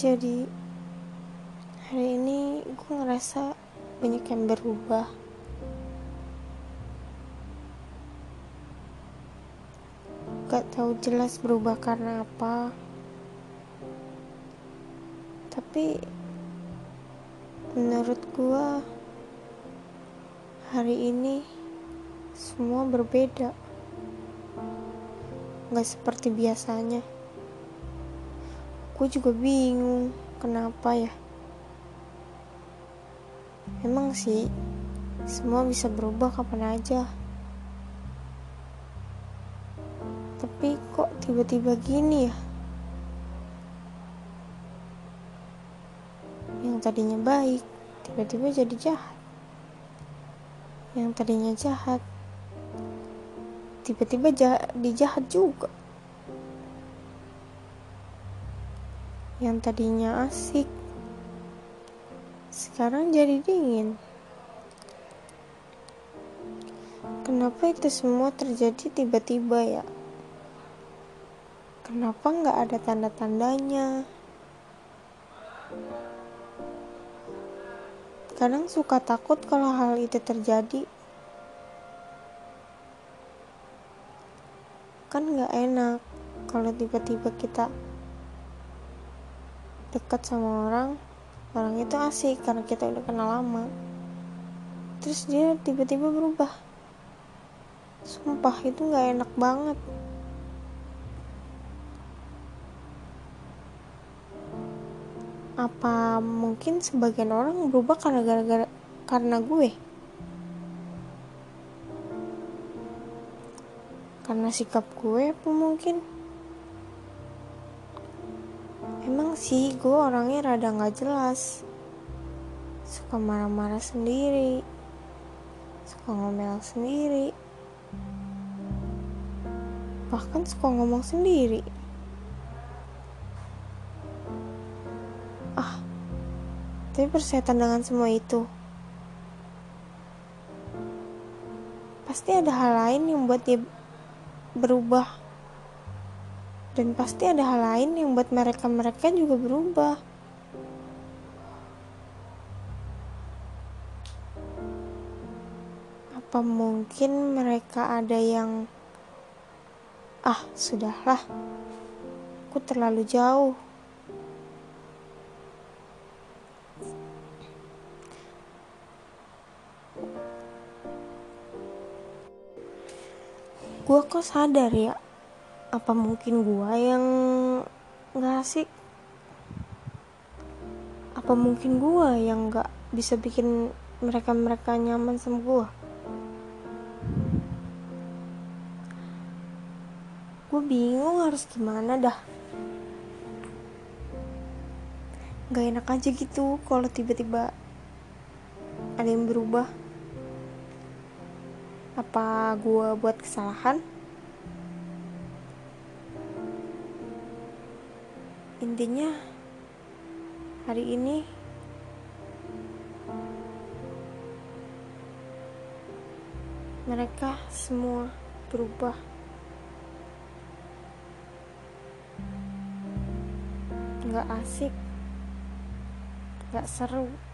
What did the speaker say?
jadi hari ini gue ngerasa banyak yang berubah. Gak tahu jelas berubah karena apa. Tapi menurut gue hari ini semua berbeda. Gak seperti biasanya gue juga bingung kenapa ya? Emang sih semua bisa berubah kapan aja. Tapi kok tiba-tiba gini ya? Yang tadinya baik tiba-tiba jadi jahat. Yang tadinya jahat tiba-tiba jahat juga yang tadinya asik sekarang jadi dingin. Kenapa itu semua terjadi tiba-tiba ya? Kenapa nggak ada tanda-tandanya? Kadang suka takut kalau hal itu terjadi. Kan nggak enak kalau tiba-tiba kita dekat sama orang orang itu asik karena kita udah kenal lama. Terus dia tiba-tiba berubah. Sumpah itu nggak enak banget. Apa mungkin sebagian orang berubah karena gara-gara karena gue? Karena sikap gue apa mungkin Emang sih gue orangnya rada gak jelas. Suka marah-marah sendiri. Suka ngomel sendiri. Bahkan suka ngomong sendiri. Ah Tapi bersetan dengan semua itu. Pasti ada hal lain yang buat dia berubah dan pasti ada hal lain yang buat mereka-mereka juga berubah. Apa mungkin mereka ada yang ah, sudahlah. Aku terlalu jauh. Gue kok sadar ya apa mungkin gua yang nggak asik? Apa mungkin gua yang nggak bisa bikin mereka mereka nyaman sama gua? Gue bingung harus gimana dah. Nggak enak aja gitu kalau tiba-tiba ada yang berubah. Apa gue buat kesalahan intinya hari ini mereka semua berubah. Nggak asik nggak seru